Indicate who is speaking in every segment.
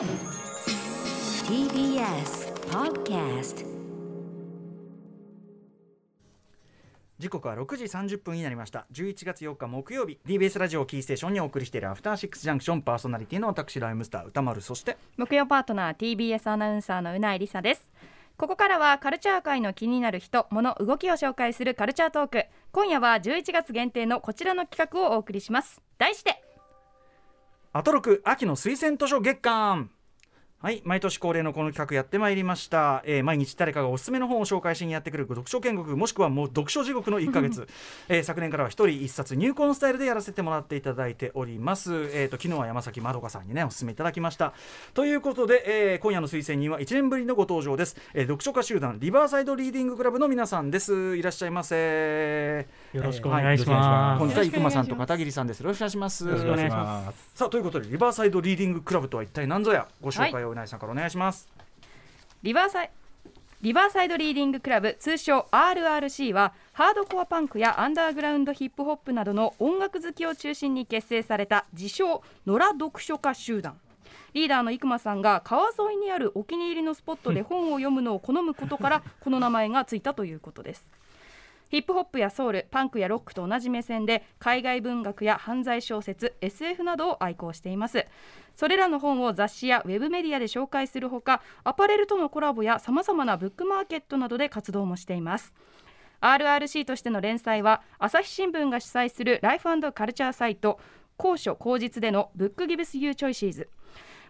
Speaker 1: TBS Podcast
Speaker 2: 時刻は6時30分になりました。11月4日木曜日。TBS ラジオキーステーションにお送りしているアフターシックスジャンクションパーソナリティの私ライムスター歌丸。そして
Speaker 3: 木曜パートナー TBS アナウンサーのうないりさです。ここからはカルチャー界の気になる人物動きを紹介するカルチャートーク。今夜は11月限定のこちらの企画をお送りします。題して
Speaker 2: アトロク秋の推薦図書月間。はい毎年恒例のこの企画やってまいりました、えー毎日誰かがおすすめの本を紹介しにやってくる読書見国もしくはもう読書地獄の1ヶ月、えー昨年からは一人一冊入魂スタイルでやらせてもらっていただいております。えーと昨日は山崎まどかさんにねおすすめいただきました。ということで、えー今夜の推薦人は1年ぶりのご登場です、えー読書家集団リバーサイドリーディングクラブの皆さんです。いらっしゃいませ
Speaker 4: よろしくお願いします。
Speaker 2: 本日は生駒さんと片桐さんです。よろしくお願いします。
Speaker 4: よろしくお願いします。
Speaker 2: さあということでリバーサイドリーディングクラブとは一体何ぞやご紹介をうなぎさんからお願いします、
Speaker 3: リバーサイリバーサイドリーディングクラブ通称 RRC はハードコアパンクやアンダーグラウンドヒップホップなどの音楽好きを中心に結成された自称野良読書家集団。リーダーの生駒さんが川沿いにあるお気に入りのスポットで本を読むのを好むことからこの名前がついたということですヒップホップやソウルパンクやロックと同じ目線で海外文学や犯罪小説 SF などを愛好しています。それらの本を雑誌やウェブメディアで紹介するほかアパレルとのコラボやさまざまなブックマーケットなどで活動もしています。RRC としての連載は朝日新聞が主催するライフカルチャーサイト高所高実でのブックギブスユーチョイシーズ。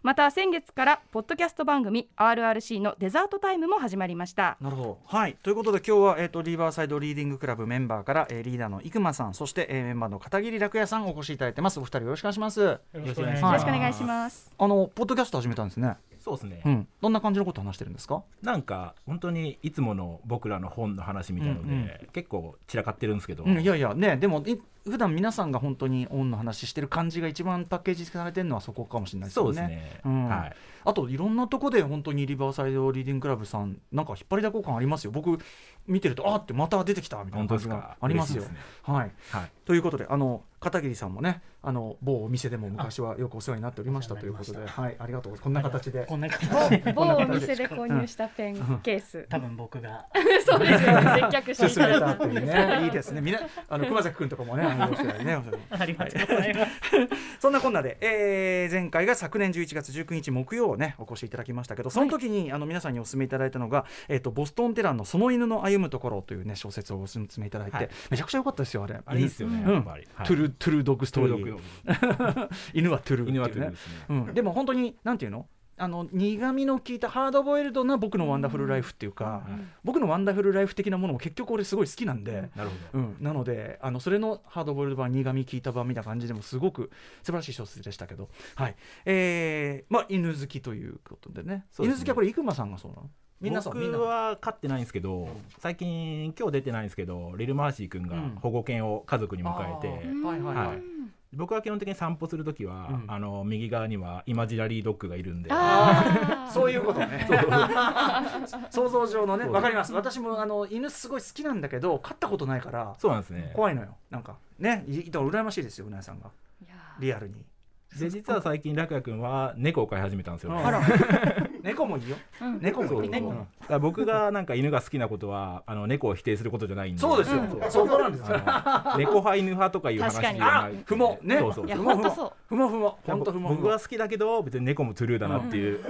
Speaker 3: また先月からポッドキャスト番組 RRC のデザートタイムも始まりました
Speaker 2: なるほど。はい。ということで今日は、えー、とリバーサイドリーディングクラブメンバーから、えーリーダーの生駒さんそして、えーメンバーの片桐楽也さんお越しいただいてますお二人よろしくお願いします
Speaker 4: よろしくお願いし
Speaker 3: よ
Speaker 4: ます。
Speaker 3: ろしくお願いします
Speaker 2: あのポッドキャスト始めたんですね
Speaker 5: そうですね、
Speaker 2: うん。どんな感じのこと話してるんですか？
Speaker 5: なんか本当にいつもの僕らの本の話みたいので、
Speaker 2: うんうん。
Speaker 5: 結構散らかってるんですけど、
Speaker 2: うん、いやいやねでもい普段皆さんが本当にオンの話してる感じが一番パッケージされてるのはそこかもしれないです
Speaker 5: そうですね、
Speaker 2: うん。
Speaker 5: はい、
Speaker 2: あといろんなとこで本当にリバーサイドリーディングクラブさんなんか引っ張りだこ感ありますよ。僕見てるとあーってまた出てきたみたいな感じがありますよ。
Speaker 5: すね。
Speaker 2: はい。
Speaker 5: はい、
Speaker 2: ということであの片桐さんもねあの某お店でも昔はよくお世話になっておりましたということではいありがとうこんな形で。
Speaker 4: こんな形で。
Speaker 3: 某お店で購入したペンケース。
Speaker 4: 多分僕が。
Speaker 3: そうですよね。接客してい
Speaker 2: 進め
Speaker 3: ただいて
Speaker 2: たっていうね。いいですね。みんなあの熊崎君とかもね
Speaker 4: ありがとうございます。
Speaker 2: そんなこんなで、えー前回が昨年11月19日木曜ねお越しいただきましたけどその時に、あの皆さんにお勧めいただいたのが、えー、とボストンテランの「その犬の歩むところ」というね小説をお勧めいただいて、
Speaker 5: はい。
Speaker 2: めちゃくちゃ良かったですよあれ。
Speaker 5: あれいいですよね、
Speaker 2: うん。
Speaker 5: やっぱり、はい。
Speaker 2: true true dog story。グ。犬は true って
Speaker 5: ですね、
Speaker 2: うん、でも本当になんていうの？あの苦味の効いたハードボイルドな僕のワンダフルライフっていうか、
Speaker 5: はい
Speaker 2: 僕のワンダフルライフ的なものも結局俺すごい好きなんで、
Speaker 5: なるほど、
Speaker 2: うん、なのであのそれのハードボイルド版苦味効いた版みたいな感じでもすごく素晴らしい小説でしたけど、はい。えーまあ、犬好きということでね。
Speaker 5: ね。
Speaker 2: 犬好きはこれ生駒さんがそうなの？みんなそうみんな。
Speaker 5: 僕は飼ってないんですけど、最近今日出てないんですけどリル・マーシー君が
Speaker 2: うん。
Speaker 5: 保護犬を家族に迎えて、
Speaker 2: あーはいはいはい、
Speaker 5: はい。僕は基本的に散歩するときは、
Speaker 2: うん。
Speaker 5: あの右側にはイマジナリードッグがいるんで。
Speaker 2: そういうことね。想像上のね。わかります。私もあの犬すごい好きなんだけど飼ったことないから
Speaker 5: そうなんですね。
Speaker 2: 怖いのよ。なんかねいいだから羨ましいですようなやさんが。リアルに。
Speaker 5: で実は最近楽也君は猫を飼い始めたんですよ、
Speaker 2: うん
Speaker 3: あら
Speaker 2: 猫もいいよ。
Speaker 3: うん。
Speaker 2: 猫もいい猫も。
Speaker 5: だから僕がなんか犬が好きなことはあの猫を否定することじゃないんで。
Speaker 2: そうですよ、
Speaker 3: うん。
Speaker 2: そこなんですよ。
Speaker 5: 猫派犬派とかいう話
Speaker 3: 確かに
Speaker 5: じゃない。
Speaker 2: あ不毛ね。
Speaker 5: そうそう
Speaker 3: いや
Speaker 2: ふもふも。
Speaker 3: 本当そう。
Speaker 2: ふもふも。本当ふもふも。
Speaker 5: 僕は好きだけど別に猫もトゥルーだなっていう、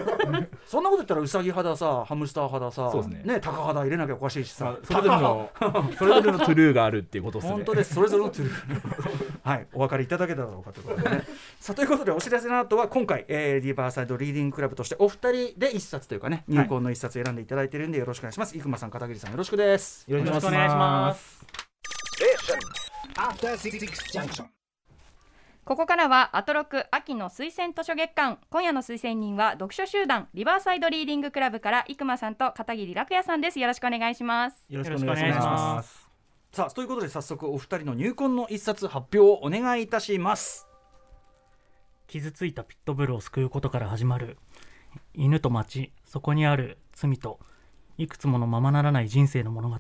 Speaker 2: そんなこと言ったらウサギ派ださハムスター派ださ
Speaker 5: そうですね。
Speaker 2: タカ派だ入れなきゃおかしいしさ。
Speaker 5: まあ、それぞれのそれぞれのトゥルーがあるっていうことですね。
Speaker 2: 本当です。それぞれのトゥルー。はい。お分かりいただけただろうかということでね。さあということでお知らせの後は今回、えーリバーサイドリーディングクラブとしてお二人で一冊というかね入魂の一冊選んでいただいてるんでよろしくお願いします。生駒さん片桐さんよろしくです。
Speaker 5: よろ
Speaker 4: しくお願いします。
Speaker 3: ここからはアトロク秋の推薦図書月間。今夜の推薦人は読書集団リバーサイドリーディングクラブから生駒さんと片桐楽也さんです。よろしくお願いします。
Speaker 5: よろしくお願いします。
Speaker 2: さあということで早速お二人の入魂の一冊発表をお願いいたします。
Speaker 4: 傷ついたピットブルを救うことから始まる犬と町そこにある罪といくつものままならない人生の物語。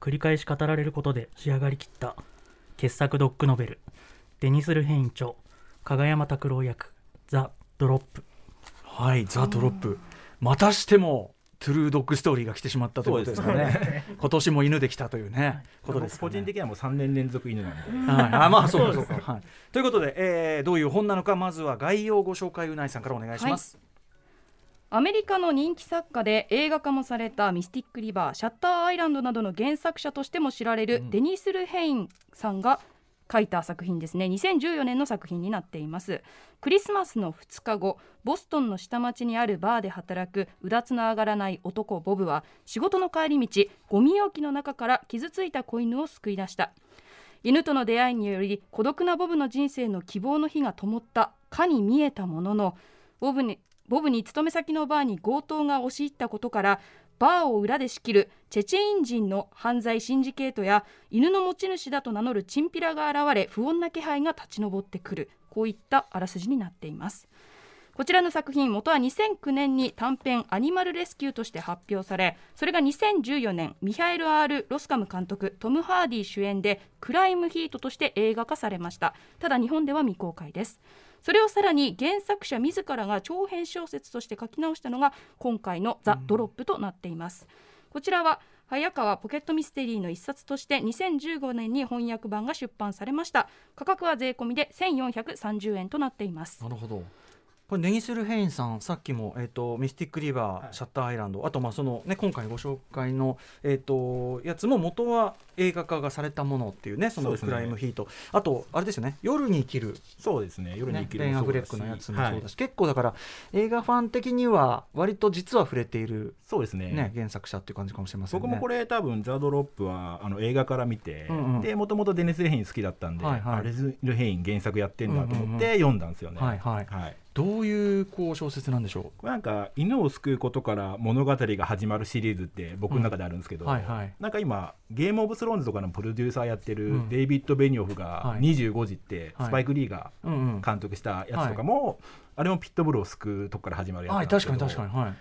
Speaker 4: 繰り返し語られることで仕上がりきった傑作ドッグノベル。デニス・ルヘイン著加賀山拓郎役ザ・ドロップ。
Speaker 2: はいザ・ドロップ。またしても true dog story が来てしまったということですかね。今年も犬できたというねことですかね。
Speaker 5: 個人的にはもう3年連続犬なんで。
Speaker 2: はい、あまあ そうかそうか、はい、ということで、えーどういう本なのかまずは概要をご紹介宇内さんからお願いします、
Speaker 3: アメリカの人気作家で映画化もされたミスティック・リバー、シャッターアイランドなどの原作者としても知られるデニス・ルヘインさんが書いた作品ですね。2014年の作品になっています。クリスマスの2日後ボストンの下町にあるバーで働くうだつの上がらない男ボブは仕事の帰り道ゴミ容器の中から傷ついた子犬を救い出した。犬との出会いにより孤独なボブの人生の希望の火が灯った。かに見えたもののボブにボブに勤め先のバーに強盗が押し入ったことからバーを裏で仕切るチェチェイン人の犯罪シンジケートや犬の持ち主だと名乗るチンピラが現れ不穏な気配が立ち上ってくる。こういったあらすじになっています。こちらの作品元は2009年に短編「アニマルレスキュー」として発表されそれが2014年ミハエル・ R・ ロスカム監督トム・ハーディ主演でクライム・ヒートとして映画化されました。ただ日本では未公開です。それをさらに原作者自らが長編小説として書き直したのが今回の「ザ・ドロップ」となっています、こちらは早川ポケットミステリーの一冊として2015年に翻訳版が出版されました。価格は税込みで1430円となっています。
Speaker 2: なるほどこれデニス・ルヘインさんさっきも、えー、とミスティック・リバー、
Speaker 5: はい。
Speaker 2: シャッターアイランドあとまあその、ね、今回ご紹介の、えー、とやつも元は映画化がされたものっていうねそのクライムヒート、あとあれですよね夜に生きる。
Speaker 5: そうですね夜に
Speaker 2: ね
Speaker 5: 生きる
Speaker 2: ベン・アフレックのやつもそうだし、
Speaker 5: はい。
Speaker 2: 結構だから映画ファン的には割と実は触れている、
Speaker 5: そうですね。
Speaker 2: ね原作者っていう感じかもしれませんね。
Speaker 5: 僕もこれ多分ザ・ドロップはあの映画から見て、
Speaker 2: うんうん。
Speaker 5: でもともとデニス・ルヘイン好きだったんで、
Speaker 2: はいはい。
Speaker 5: あデニス・ルヘイン原作やってんだと思って読んだんですよね、
Speaker 2: はいはい。
Speaker 5: はい
Speaker 2: どういうこう小説なんでしょ
Speaker 5: これなんか犬を救うことから物語が始まるシリーズって僕の中であるんですけ
Speaker 2: う。
Speaker 5: ど、
Speaker 2: はいはい。
Speaker 5: なんか今ゲームオブスローンズとかのプロデューサーやってる
Speaker 2: うん
Speaker 5: デイビッド・ベニオフが
Speaker 2: はい
Speaker 5: 25時って
Speaker 2: はい
Speaker 5: スパイク・リーが
Speaker 2: うんうん。
Speaker 5: 監督したやつとかも、あれもピットブルを救うとこから始まるやつな
Speaker 2: はい
Speaker 5: んですけど
Speaker 2: 確かに確かにはい。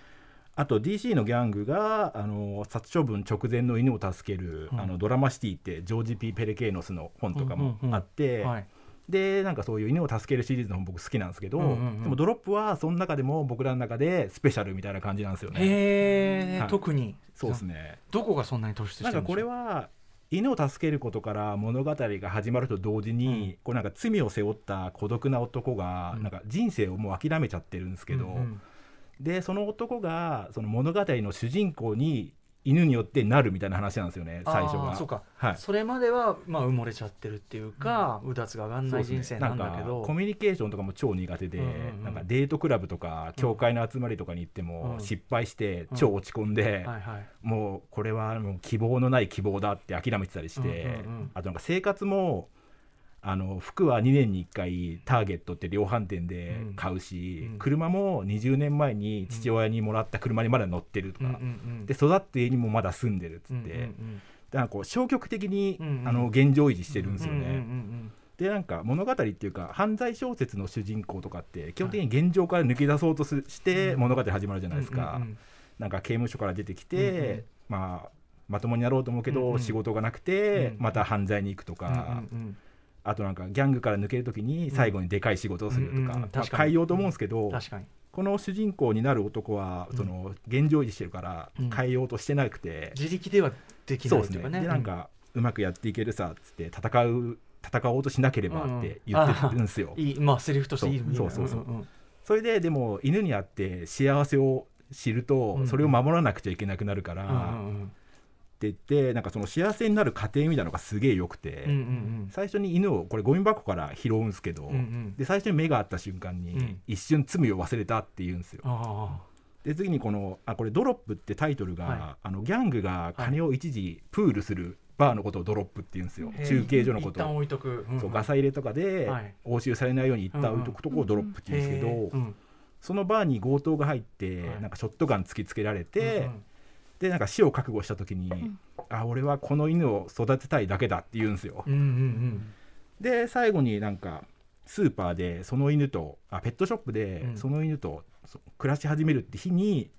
Speaker 5: あと DC のギャングがあの殺処分直前の犬を助ける、
Speaker 2: うん
Speaker 5: あのドラマシティってジョージ・ピー・ペレケーノスの本とかも
Speaker 2: うんうんうん
Speaker 5: あって、
Speaker 2: はい。
Speaker 5: でなんかそういう犬を助けるシリーズの本僕好きなんですけど、
Speaker 2: うんうんうん。
Speaker 5: でもドロップはその中でも僕らの中でスペシャルみたいな感じなんですよね。
Speaker 2: へえ、
Speaker 5: はい。
Speaker 2: 特に。
Speaker 5: そうですね。
Speaker 2: どこがそんなに突出してるんでしょう？
Speaker 5: なんかこれは犬を助けることから物語が始まると同時に、こうなんか罪を背負った孤独な男が、
Speaker 2: うん。
Speaker 5: なんか人生をもう諦めちゃってるんですけど、
Speaker 2: うんうん。
Speaker 5: でその男がその物語の主人公に犬によってなるみたいな話なんですよね最初が。
Speaker 2: そうか、
Speaker 5: はい。
Speaker 2: それまではまあ埋もれちゃってるっていうか、うだつが上がんない人生なんだけど。
Speaker 5: かコミュニケーションとかも超苦手で、
Speaker 2: うんうんうん。
Speaker 5: なんかデートクラブとか教会の集まりとかに行っても
Speaker 2: うん。
Speaker 5: 失敗して超落ち込んで、
Speaker 2: はいはい。
Speaker 5: もうこれはもう希望のない希望だって諦めてたりして、
Speaker 2: うんうんうん。
Speaker 5: あとなんか生活もあの服は2年に1回ターゲットって量販店で買うし、
Speaker 2: うん。
Speaker 5: 車も20年前に父親にもらった車にまだ乗ってるとか、
Speaker 2: うん。うん。うん。
Speaker 5: で育って家にもまだ住んでるっつって、
Speaker 2: うん。うん。うん。
Speaker 5: こう消極的に、
Speaker 2: うん。うん。
Speaker 5: あの現状維持してるんですよね。
Speaker 2: うん。うん。うん。
Speaker 5: でなんか物語っていうか犯罪小説の主人公とかって基本的に現状から抜け出そうとすして物語始まるじゃないですか、
Speaker 2: うん。うん。
Speaker 5: なんか刑務所から出てきて、
Speaker 2: うん。うん。
Speaker 5: まあまともになろうと思うけど、
Speaker 2: うん。うん。
Speaker 5: 仕事がなくて、
Speaker 2: うん。
Speaker 5: また犯罪に行くとか、
Speaker 2: うん。うん
Speaker 5: あとなんかギャングから抜ける時に最後にでかい仕事をするとか,、変えようと思うんですけど、この主人公になる男はその現状維持してるから
Speaker 2: うん。
Speaker 5: 変えようとしてなくて、
Speaker 2: 自力ではできないという。かね
Speaker 5: でなんか、うまくやっていけるさっつって戦う戦おうとしなければって言ってるんですよ。
Speaker 2: うんいいまあセリフとしていい
Speaker 5: そう。そうそうそれででも犬に会って幸せを知ると、
Speaker 2: うん
Speaker 5: それを守らなくちゃいけなくなるから、って言ってなんかその幸せになる過程みたいなのがすげえ良くて、
Speaker 2: うんうんうん。
Speaker 5: 最初に犬をこれゴミ箱から拾うんですけど、
Speaker 2: うんうん。
Speaker 5: で最初に目が合った瞬間に、
Speaker 2: うん。
Speaker 5: 一瞬罪を忘れたって言うんですよ。
Speaker 2: あ
Speaker 5: で次にこのあこれ「ドロップ」ってタイトルが、
Speaker 2: は
Speaker 5: あのギャングが金を一時プールするバーのことをドロップって言うんですよ、
Speaker 2: あ
Speaker 5: 中継所のことを。そうガサ入れとかで
Speaker 2: はい。
Speaker 5: 押収されないように一旦置いとくとこをドロップって言うんですけど、
Speaker 2: へーうん。
Speaker 5: そのバーに強盗が入って、
Speaker 2: はい。
Speaker 5: なんかショットガン突きつけられて、
Speaker 2: うんうん
Speaker 5: でなんか死を覚悟した時に、あ俺はこの犬を育てたいだけだって言うんですよ。
Speaker 2: うんうん
Speaker 5: で最後になんかスーパーでその犬とあペットショップで
Speaker 2: うん。
Speaker 5: その犬とそ暮らし始めるって日に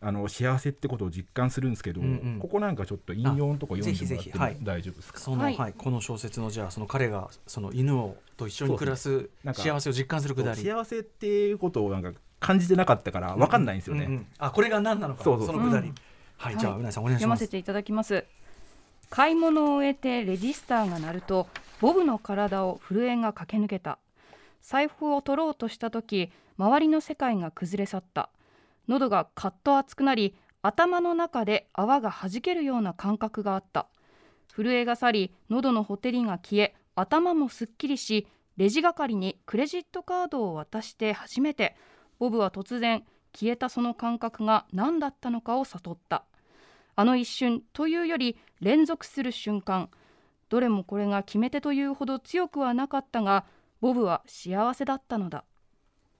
Speaker 5: あの幸せってことを実感するんですけど、
Speaker 2: うんうん。
Speaker 5: ここなんかちょっと引用のとこ読んでもらっても大丈夫ですか、
Speaker 2: その、
Speaker 3: は
Speaker 2: はいいこの小説のじゃあその彼がその犬をと一緒に暮らす
Speaker 5: なんか
Speaker 2: 幸せを実感するくだり。
Speaker 5: 幸せっていうことをなんか感じてなかったから分かんないんですよね、
Speaker 2: うんうんあこれが何なのか
Speaker 5: そうそうそう。
Speaker 2: のくだり、
Speaker 3: うん。
Speaker 2: はい、
Speaker 3: はい
Speaker 2: じゃあうなぎさんお願いします。
Speaker 3: 読ませていただきます。買い物を終えてレジスターが鳴るとボブの体を震えが駆け抜けた。財布を取ろうとした時周りの世界が崩れ去った。喉がカッと熱くなり頭の中で泡が弾けるような感覚があった。震えが去り喉のほてりが消え頭もすっきりしレジ係にクレジットカードを渡して初めてボブは突然消えたその感覚が何だったのかを悟ったあの一瞬というより連続する瞬間。どれもこれが決め手というほど強くはなかったがボブは幸せだったのだ。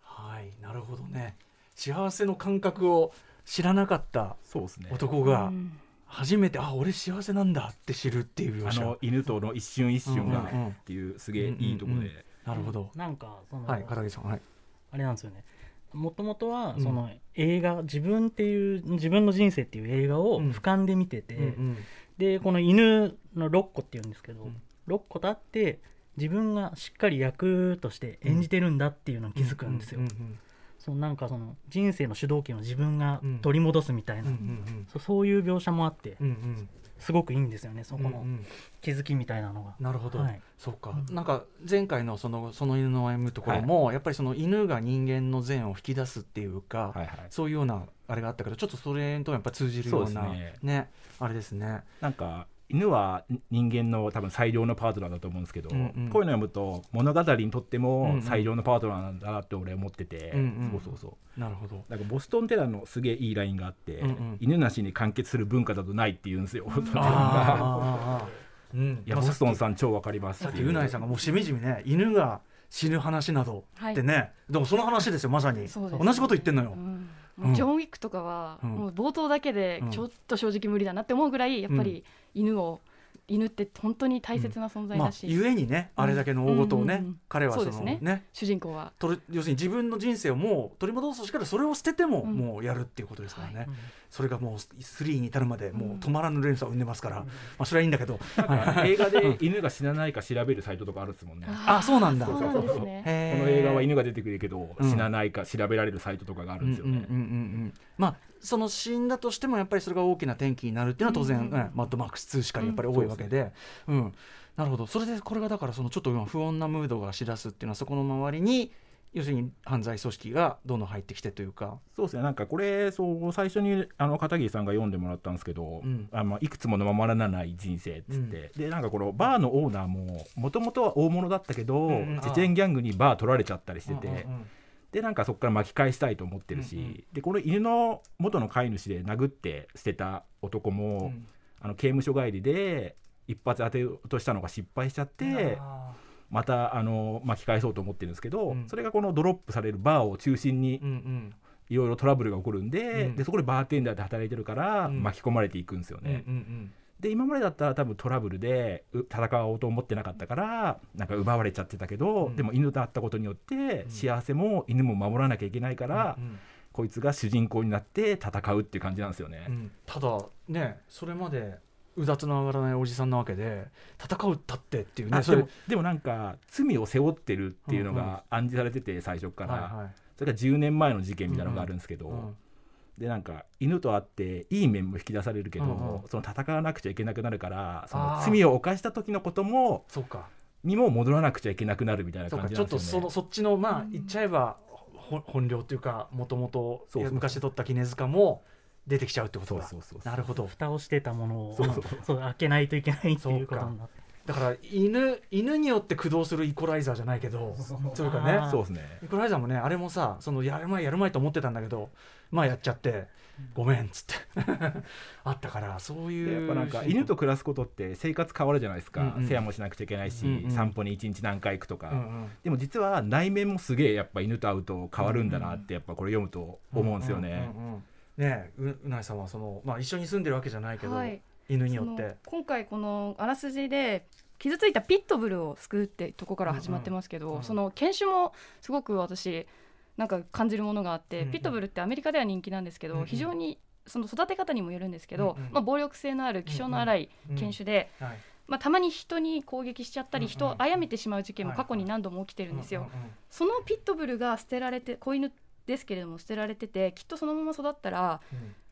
Speaker 2: はいなるほどね。幸せの感覚を知らなかった男が
Speaker 3: うん。
Speaker 2: 初めて、あ俺幸せなんだって知るっていう描写。
Speaker 5: あの犬との一瞬一瞬が
Speaker 2: うんうんうん。
Speaker 5: っていうすげえいいとこで、
Speaker 2: うんうん。なるほど、
Speaker 4: なんかその、
Speaker 2: はい片桐さんはい。
Speaker 4: あれなんですよねもともとは
Speaker 2: うん。
Speaker 4: その映画、自分っていう自分の人生っていう映画を
Speaker 2: うん。
Speaker 4: 俯瞰で見てて、
Speaker 2: うんうん。
Speaker 4: でこの犬のロッコっていうんですけど、
Speaker 2: うん。
Speaker 4: ロッコと会って自分がしっかり役として演じてるんだっていうのに気づくんですよ、そのなんかその人生の主導権を自分が
Speaker 2: うん。
Speaker 4: 取り戻すみたいな、そうそういう描写もあって
Speaker 2: うんうん。
Speaker 4: すごくいいんですよねそこの気づきみたいなのが、
Speaker 2: なるほど、
Speaker 4: はい。
Speaker 2: そうか、
Speaker 4: うん。
Speaker 2: なんか前回のそのその犬の歩むところも、やっぱりその犬が人間の善を引き出すっていうか、
Speaker 5: はいはい。
Speaker 2: そういうようなあれがあったからちょっとそれともやっぱ通じるような
Speaker 5: そうです
Speaker 2: ね。
Speaker 5: ね
Speaker 2: あれですね。
Speaker 5: なんか犬は人間の多分最良のパートナーだと思うんですけど、
Speaker 2: うんうん。
Speaker 5: こういうの読むと物語にとって
Speaker 2: うんうん。
Speaker 5: も最良のパートナーなんだなって俺思ってて、
Speaker 2: うんうん
Speaker 5: そうそうそう。
Speaker 2: なるほど。
Speaker 5: なんかボストンテラのすげえいいラインがあって、
Speaker 2: うんうん。
Speaker 5: 犬なしに完結する文化だとないって言うんですよ。
Speaker 2: あー。うん。
Speaker 5: いや
Speaker 2: まあ
Speaker 5: ボストンさん超わかります
Speaker 2: さっきうないさんがもうしみじみね犬が死ぬ話などってね、でもその話ですよまさに。同じこと言ってんのよ。
Speaker 6: う、ん
Speaker 2: うん
Speaker 6: もうジョン・ウィックとかは、
Speaker 2: うん。
Speaker 6: もう冒頭だけでちょっと正直無理だなって思うぐらいやっぱり犬を、犬って本当に大切な存在
Speaker 2: まあ
Speaker 6: だし、
Speaker 2: ゆえにねあれだけの大事をね、
Speaker 6: うんうんうん。
Speaker 2: 彼はその
Speaker 6: そうです
Speaker 2: ね。
Speaker 6: 主人公は。
Speaker 2: 取る要するに自分の人生をもう取り戻すとしからそれを捨てても
Speaker 6: うん。
Speaker 2: もうやるっていうことですからね、
Speaker 4: うん
Speaker 2: それがもう3に至るまでもう止まらぬ連鎖を生んでますから、
Speaker 4: うん。
Speaker 2: まあ、それはいいんだけど、
Speaker 5: 映画で犬が死なないか調べるサイトとかあるっすもんね。
Speaker 2: あそうなんだ。
Speaker 6: そうなんですね。
Speaker 2: へー。
Speaker 5: この映画は犬が出てくるけど、
Speaker 2: うん。
Speaker 5: 死なないか調べられるサイトとかがあるんですよね。
Speaker 2: うんうんうんうんうん。まあその死んだとしてもやっぱりそれが大きな転機になるっていうのは当然、
Speaker 6: うんうん
Speaker 2: ねマッドマックス2しかりやっぱり多いわけで、うん。なるほど。それでこれがだからそのちょっと今不穏なムードがしだすっていうのはそこの周りに要するに犯罪組織がどんどん入ってきてというか、
Speaker 5: そうですね。なんかこれそう最初にあの片桐さんが読んでもらったんですけど、
Speaker 2: うん。
Speaker 5: あのいくつもの守らない人生っつって、でなんかこのバーのオーナーももともとは大物だったけど、
Speaker 2: うんうん。
Speaker 5: チェチェンギャングにバー取られちゃったりしてて、
Speaker 2: うんうんうん
Speaker 5: でなんかそこから巻き返したいと思ってるし、
Speaker 2: うんうん。
Speaker 5: でこの犬の元の飼い主で殴って捨てた男も、
Speaker 2: うん。
Speaker 5: あの刑務所帰りで一発当てようとしたのが失敗しちゃって、
Speaker 2: あ
Speaker 5: またあの巻き返そうと思ってるんですけど、
Speaker 2: うん。
Speaker 5: それがこのドロップされるバーを中心にいろいろトラブルが起こるんで,、
Speaker 2: うん。
Speaker 5: でそこでバーテンダーで働いてるから
Speaker 2: うん。
Speaker 5: 巻き込まれていくんですよ
Speaker 2: うんうんう
Speaker 5: ね。
Speaker 2: ん
Speaker 5: で今までだったら多分トラブルでう戦おうと思ってなかったからなんか奪われちゃってたけど、
Speaker 2: うん。
Speaker 5: でも犬と会ったことによって
Speaker 2: うん。
Speaker 5: 幸せも犬も守らなきゃいけないから、
Speaker 2: うん。
Speaker 5: こいつが主人公になって戦うっていう感じなんですよね。
Speaker 2: うん。ただねそれまでうだつの上がらないおじさんなわけで戦うったってっていうね
Speaker 5: でもでもなんか罪を背負ってるっていうのが暗示されてて最初から、それが10年前の事件みたいなのがあるんですけど、
Speaker 2: うん
Speaker 5: でなんか犬と会っていい面も引き出されるけど、
Speaker 2: うんうん
Speaker 5: その戦わなくちゃいけなくなるからその罪を犯した時のことも
Speaker 2: そうか。
Speaker 5: にも戻らなくちゃいけなくなるみたいな感
Speaker 2: か。ちょっと
Speaker 5: じなんですよね。
Speaker 2: そのそっちのまあ言っちゃえばほ本領というかもともと昔取った絹塚も出てきちゃうってことだ。なるほど。
Speaker 4: 蓋をしてたものを
Speaker 5: そうそう。
Speaker 4: そう開けないといけないっていうことになって。
Speaker 2: だから犬犬によって駆動するイコライザーじゃないけどそういうかね。
Speaker 5: そうですね。
Speaker 2: イコライザーもねあれもさそのやる前やる前と思ってたんだけどまあやっちゃってごめんっつって。あったからそういう
Speaker 5: でやっぱなんか犬と暮らすことって生活変わるじゃないですか、
Speaker 2: うんうん。
Speaker 5: 世話もしなくちゃいけないし、
Speaker 2: うんうん。
Speaker 5: 散歩に一日何回行くとか、
Speaker 2: うんうん。
Speaker 5: でも実は内面もすげえやっぱ犬と会うと変わるんだなってやっぱこれ読むと思うんですよね。
Speaker 2: うんうんうんねえううないさんはその、まあ、一緒に住んでるわけじゃないけど、
Speaker 6: はい。
Speaker 2: 犬によって。
Speaker 6: 今回このあらすじで傷ついたピットブルを救うってとこから始まってますけど、
Speaker 2: うんうん
Speaker 6: その犬種もすごく私なんか感じるものがあって、
Speaker 2: うんうん。
Speaker 6: ピットブルってアメリカでは人気なんですけど、
Speaker 2: うんうん。
Speaker 6: 非常にその育て方にもよるんですけど、
Speaker 2: うんうん
Speaker 6: まあ、暴力性のある気性の荒い犬種で、
Speaker 2: はい。
Speaker 6: まあ、たまに人に攻撃しちゃったり
Speaker 2: うんうん
Speaker 6: 人を殺めてしまう事件も過去に何度も起きてるんですよ。そのピットブルが捨てられて子犬ですけれども捨てられててきっとそのまま育ったら、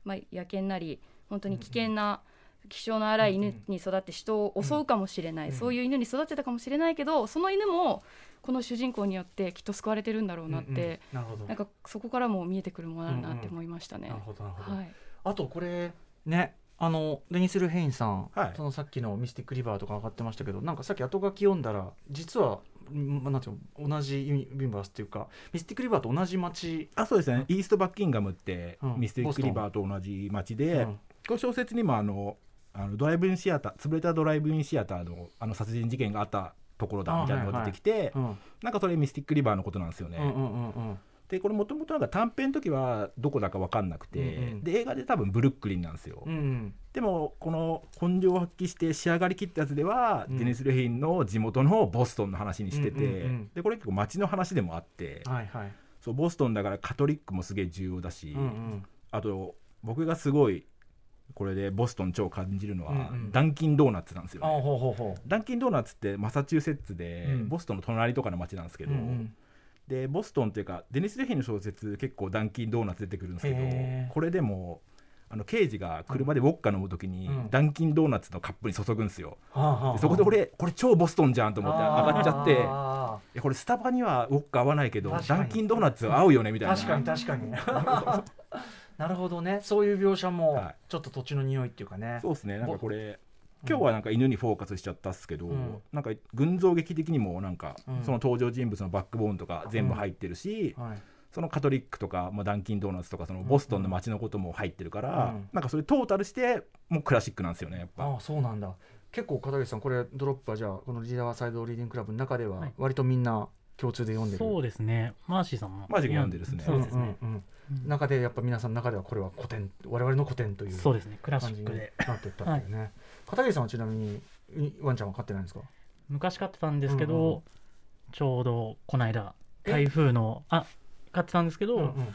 Speaker 6: まあ、野犬なり本当に危険な気性の荒い犬に育って人を襲うかもしれない、
Speaker 2: うん。
Speaker 6: そういう犬に育てたかもしれないけどその犬もこの主人公によってきっと救われてるんだろうなって、
Speaker 2: なるほど。
Speaker 6: なんかそこからも見えてくるものだなって思いましたね。
Speaker 2: なるほどなるほど。
Speaker 6: はい、
Speaker 2: あとこれねあのデニス・ルヘインさん、
Speaker 5: はい。
Speaker 2: そのさっきのミスティック・リバーとか上がってましたけどなんかさっき後書き読んだら実はんまあなんていうの同じユニバースっていうかミスティック・リバーと同じ町
Speaker 5: あそうですね、イーストバッキンガムって、
Speaker 2: うん。
Speaker 5: ミステリック・リバーと同じ町で、
Speaker 2: うん。
Speaker 5: この小説にもあのあのドライブインシアター潰れたドライブインシアターのあの殺人事件があったところだみたいなのが出てきて、
Speaker 2: うん。
Speaker 5: なんかそれミスティック・リバーのことなんですよね。
Speaker 2: うんうんうんうん。
Speaker 5: でこれもともとなんか短編の時はどこだか分かんなくて、
Speaker 2: うんうん。
Speaker 5: で映画で多分ブルックリンなんですよ。
Speaker 2: うんうん。
Speaker 5: でもこの根性を発揮して仕上がりきったやつでは、
Speaker 2: うん。
Speaker 5: デニス・ルヘインの地元のボストンの話にしてて、
Speaker 2: うんうんうん。
Speaker 5: でこれ結構街の話でもあって、
Speaker 2: はいはい。
Speaker 5: そうボストンだからカトリックもすげえ重要だし、
Speaker 2: うんうん。
Speaker 5: あと僕がすごいこれでボストン超感じるのは、
Speaker 2: うんうん。
Speaker 5: ダンキンドーナツなんですよ、
Speaker 2: あ
Speaker 5: ね
Speaker 2: ほうほうほ
Speaker 5: ダンキンドーナツってマサチューセッツで、
Speaker 2: うん。
Speaker 5: ボストンの隣とかの街なんですけ
Speaker 2: う、
Speaker 5: ど、
Speaker 2: うん。うん
Speaker 5: でボストンっていうかデニス・レヒンの小説結構ダンキンドーナツ出てくるんですけどこれでもあの刑事が車でウォッカ飲む時に、
Speaker 2: うん。
Speaker 5: ダンキンドーナツのカップに注ぐんですよ、
Speaker 2: はあはあはあ。
Speaker 5: でそこで俺これ超ボストンじゃんと思って上がっちゃってこれスタバにはウォッカ合わないけどダンキンドーナツは合うよねみたいな。
Speaker 2: 確かに確かになるほどね。そういう描写も
Speaker 5: はい。
Speaker 2: ちょっと土地の匂いっていうかね、
Speaker 5: そうですね。なんかこれ
Speaker 2: うん。
Speaker 5: 今日はなんか犬にフォーカスしちゃったっすけど、
Speaker 2: うん。
Speaker 5: なんか群像劇的にもなんか
Speaker 2: うん。
Speaker 5: その登場人物のバックボーンとか全部入ってるし、
Speaker 2: はい。
Speaker 5: そのカトリックとか、まあ、ダンキンドーナツとかそのボストンの街のことも入ってるから、
Speaker 2: うん。
Speaker 5: なんかそれトータルしてもうクラシックなんですよねやっぱ。
Speaker 2: ああそうなんだ。結構片桐さんこれドロップはじゃあこのリーダーサイドリーディングクラブの中では
Speaker 4: はい。
Speaker 2: 割とみんな共通で読んでる、
Speaker 4: そうですね。マーシーさんも。
Speaker 5: マーシーが読んでるですね。
Speaker 4: そうですね、
Speaker 2: 中でやっぱ皆さんの中ではこれは古典我々の古典という
Speaker 4: そうですね。クラシ
Speaker 2: 感じに
Speaker 4: ックで
Speaker 2: なってったっていうね、片桐さんはちなみにいワンちゃんは飼ってないんですか？
Speaker 4: 昔飼ってたんですけど、
Speaker 2: うんうんうん。
Speaker 4: ちょうどこの間
Speaker 2: え？
Speaker 4: 台風のあ飼ってたんですけど、
Speaker 2: うんうん。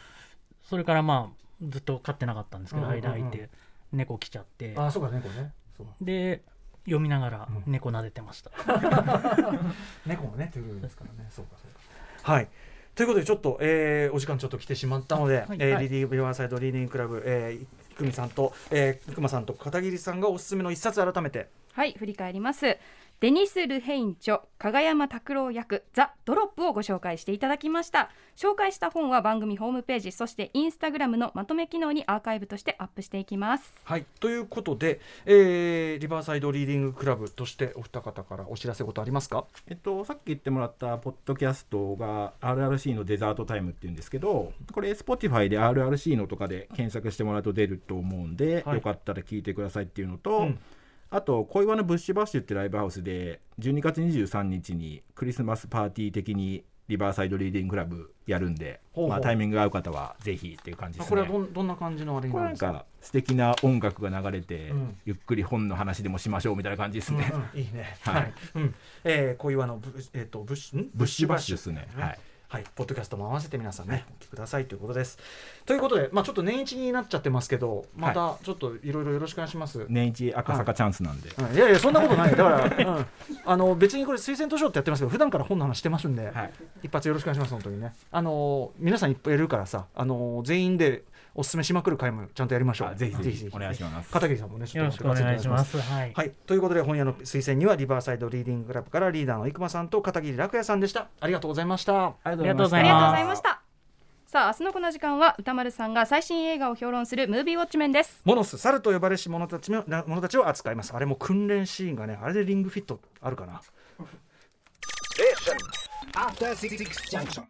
Speaker 4: それからまあずっと飼ってなかったんですけど、間空いて猫来ちゃって。
Speaker 2: ああそうか猫ね。そう。
Speaker 4: で読みながら
Speaker 2: うん。
Speaker 4: 猫撫でてました、
Speaker 2: 猫もねというですからね。そうかそうか。はい。ということでちょっと、えーお時間ちょっと来てしまったので、
Speaker 4: はい。
Speaker 2: えー
Speaker 4: はい。
Speaker 2: リディ Riverside Reading Club、えー、久美さんと、えー、熊さんと片桐さんがおすすめの一冊改めて。
Speaker 3: はい振り返りますデニス・ルヘイン著加賀山卓朗訳ザ・ドロップをご紹介していただきました。紹介した本は番組ホームページそしてインスタグラムのまとめ機能にアーカイブとしてアップしていきます。
Speaker 2: はい。ということで、えー、 Riverside Reading Club としてお二方からお知らせことありますか？
Speaker 5: えっと、さっき言ってもらったポッドキャストが RRC のデザートタイムっていうんですけどこれ Spotify で RRC のとかで検索してもらうと出ると思うんで、
Speaker 2: はい。
Speaker 5: よかったら聞いてくださいっていうのと、
Speaker 2: うん
Speaker 5: あと小岩のブッシュバッシュってライブハウスで12月23日にクリスマスパーティー的にリバーサイドリーディングクラブやるんで
Speaker 2: ほうほう。
Speaker 5: まあ、タイミングが合う方はぜひっていう感じですね。
Speaker 2: あこれはどんどんな感じのあ
Speaker 5: れ
Speaker 2: なるですか？
Speaker 5: なんんか素敵な音楽が流れて、
Speaker 2: うん。
Speaker 5: ゆっくり本の話でもしましょうみたいな感じですね、
Speaker 2: うんうんいいね。
Speaker 5: はい。
Speaker 2: はい。うん。えー、小岩のブ、えっ、と、ブッシュ、ん？
Speaker 5: ブッシュバッシュですね。はい。
Speaker 2: はい、ポッドキャストも合わせて皆さんね、お聞きくださいということです。ということで、まあちょっと年一になっちゃってますけど、またちょっといろいろよろしくお願いします。
Speaker 5: 年一赤坂チャンスなんで、
Speaker 2: うんいやいやそんなことない。よだから、うん、あの別にこれ推薦図書ってやってますけど普段から本の話してますんで、
Speaker 5: はい。
Speaker 2: 一発よろしくお願いします本当にね。あの皆さんいっぱいいるからさあの全員でおすすめしまくる回もちゃんとやりましょう。
Speaker 5: あぜひぜひ。お願いします。
Speaker 2: 片桐さんもねちょっと
Speaker 4: よろしくお願いします。はい、
Speaker 2: はい、ということで本屋の推薦にはリバーサイドリーディングクラブからリーダーの生駒さんと片桐楽也さんでした。ありがとうございました。
Speaker 5: あり
Speaker 4: がとうございます。
Speaker 3: ありがとうございました。さあ明日のこの時間は歌丸さんが最新映画を評論するムービーウォッチメンです。
Speaker 2: モノス猿と呼ばれし者たちもな者たちを扱いますあれも訓練シーンがねあれでリングフィットあるかな？
Speaker 7: After Six Junction.